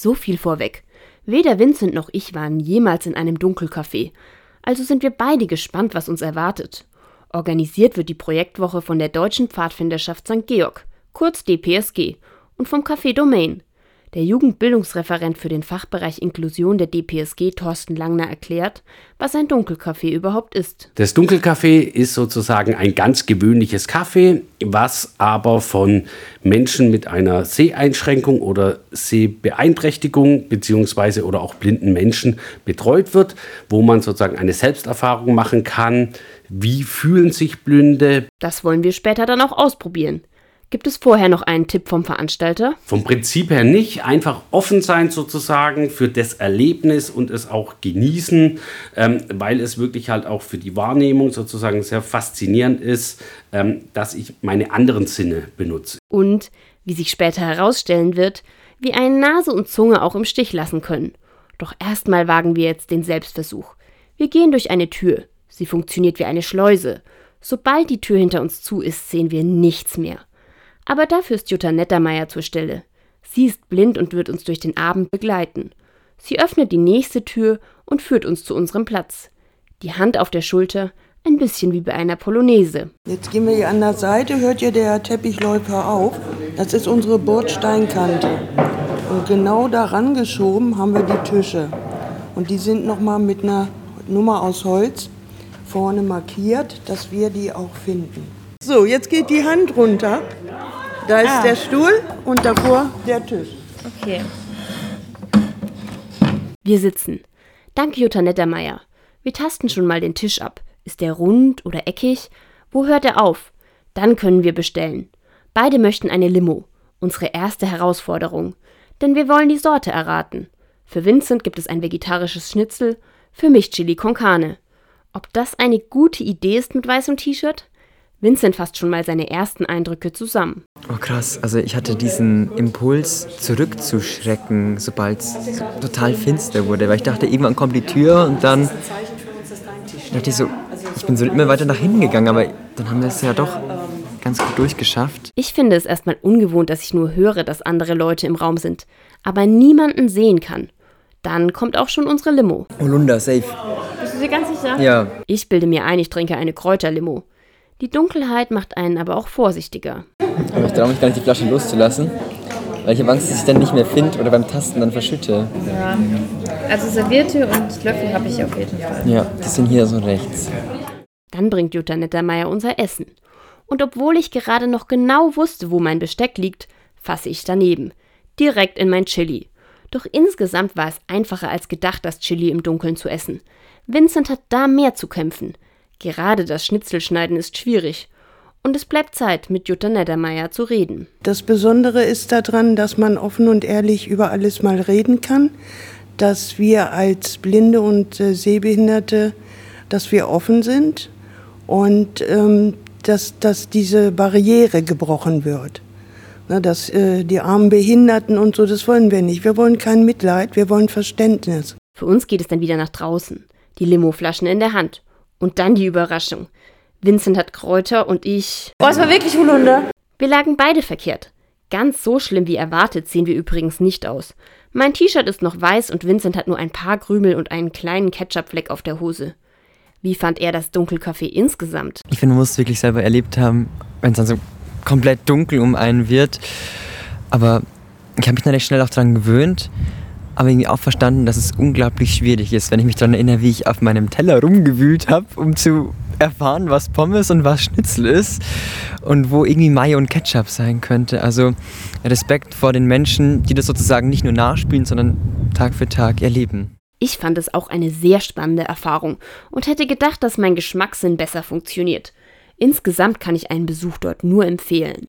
So viel vorweg. Weder Vincent noch ich waren jemals in einem Dunkelcafé. Also sind wir beide gespannt, was uns erwartet. Organisiert wird die Projektwoche von der Deutschen Pfadfinderschaft St. Georg, kurz DPSG, und vom Café Domain. Der Jugendbildungsreferent für den Fachbereich Inklusion der DPSG, Thorsten Langner, erklärt, was ein Dunkelcafé überhaupt ist. Das Dunkelcafé ist sozusagen ein ganz gewöhnliches Café, was aber von Menschen mit einer Seheinschränkung oder Sehbeeinträchtigung beziehungsweise oder auch blinden Menschen betreut wird, wo man sozusagen eine Selbsterfahrung machen kann. Wie fühlen sich Blinde? Das wollen wir später dann auch ausprobieren. Gibt es vorher noch einen Tipp vom Veranstalter? Vom Prinzip her nicht. Einfach offen sein sozusagen für das Erlebnis und es auch genießen, ähm, weil es wirklich halt auch für die Wahrnehmung sozusagen sehr faszinierend ist, ähm, dass ich meine anderen Sinne benutze. Und, wie sich später herausstellen wird, wie einen Nase und Zunge auch im Stich lassen können. Doch erstmal wagen wir jetzt den Selbstversuch. Wir gehen durch eine Tür. Sie funktioniert wie eine Schleuse. Sobald die Tür hinter uns zu ist, sehen wir nichts mehr. Aber dafür ist Jutta Nettermeier zur Stelle. Sie ist blind und wird uns durch den Abend begleiten. Sie öffnet die nächste Tür und führt uns zu unserem Platz. Die Hand auf der Schulter, ein bisschen wie bei einer Polonaise. Jetzt gehen wir hier an der Seite, hört ihr der Teppichläufer auf. Das ist unsere Bordsteinkante. Und genau daran geschoben haben wir die Tische. Und die sind nochmal mit einer Nummer aus Holz vorne markiert, dass wir die auch finden. So, jetzt geht die Hand runter. Da ist ah. der Stuhl und davor der Tisch. Okay. Wir sitzen. Danke, Jutta Nettermeier. Wir tasten schon mal den Tisch ab. Ist der rund oder eckig? Wo hört er auf? Dann können wir bestellen. Beide möchten eine Limo. Unsere erste Herausforderung. Denn wir wollen die Sorte erraten. Für Vincent gibt es ein vegetarisches Schnitzel, für mich Chili con Carne. Ob das eine gute Idee ist mit weißem T-Shirt? Vincent fasst schon mal seine ersten Eindrücke zusammen. Oh krass, also ich hatte diesen Impuls zurückzuschrecken, sobald es total finster wurde, weil ich dachte, irgendwann kommt die Tür und dann dachte ich so, ich bin so immer weiter nach hinten gegangen, aber dann haben wir es ja doch ganz gut durchgeschafft. Ich finde es erstmal ungewohnt, dass ich nur höre, dass andere Leute im Raum sind, aber niemanden sehen kann. Dann kommt auch schon unsere Limo. Holunder, safe. Bist du dir ganz sicher? Ja. Ich bilde mir ein, ich trinke eine Kräuterlimo. Die Dunkelheit macht einen aber auch vorsichtiger. Aber ich traue mich gar nicht, die Flasche loszulassen, weil ich habe Angst, dass ich dann nicht mehr finde oder beim Tasten dann verschütte. Ja, also Servierte und Löffel habe ich auf jeden Fall. Ja, die sind hier so rechts. Dann bringt Jutta Nettermeier unser Essen. Und obwohl ich gerade noch genau wusste, wo mein Besteck liegt, fasse ich daneben. Direkt in mein Chili. Doch insgesamt war es einfacher als gedacht, das Chili im Dunkeln zu essen. Vincent hat da mehr zu kämpfen. Gerade das Schnitzelschneiden ist schwierig. Und es bleibt Zeit, mit Jutta Neddermeier zu reden. Das Besondere ist daran, dass man offen und ehrlich über alles mal reden kann, dass wir als Blinde und äh, Sehbehinderte, dass wir offen sind und ähm, dass, dass diese Barriere gebrochen wird. Na, dass äh, die armen Behinderten und so, das wollen wir nicht. Wir wollen kein Mitleid, wir wollen Verständnis. Für uns geht es dann wieder nach draußen. Die Limoflaschen in der Hand. Und dann die Überraschung. Vincent hat Kräuter und ich. Oh, es war wirklich Holunder. Wir lagen beide verkehrt. Ganz so schlimm wie erwartet sehen wir übrigens nicht aus. Mein T-Shirt ist noch weiß und Vincent hat nur ein paar Krümel und einen kleinen Ketchupfleck auf der Hose. Wie fand er das Dunkelcafé insgesamt? Ich finde, man muss es wirklich selber erlebt haben, wenn es dann so komplett dunkel um einen wird. Aber ich habe mich dann recht schnell auch daran gewöhnt aber irgendwie auch verstanden, dass es unglaublich schwierig ist, wenn ich mich daran erinnere, wie ich auf meinem Teller rumgewühlt habe, um zu erfahren, was Pommes und was Schnitzel ist und wo irgendwie Mayo und Ketchup sein könnte. Also Respekt vor den Menschen, die das sozusagen nicht nur nachspielen, sondern Tag für Tag erleben. Ich fand es auch eine sehr spannende Erfahrung und hätte gedacht, dass mein Geschmackssinn besser funktioniert. Insgesamt kann ich einen Besuch dort nur empfehlen.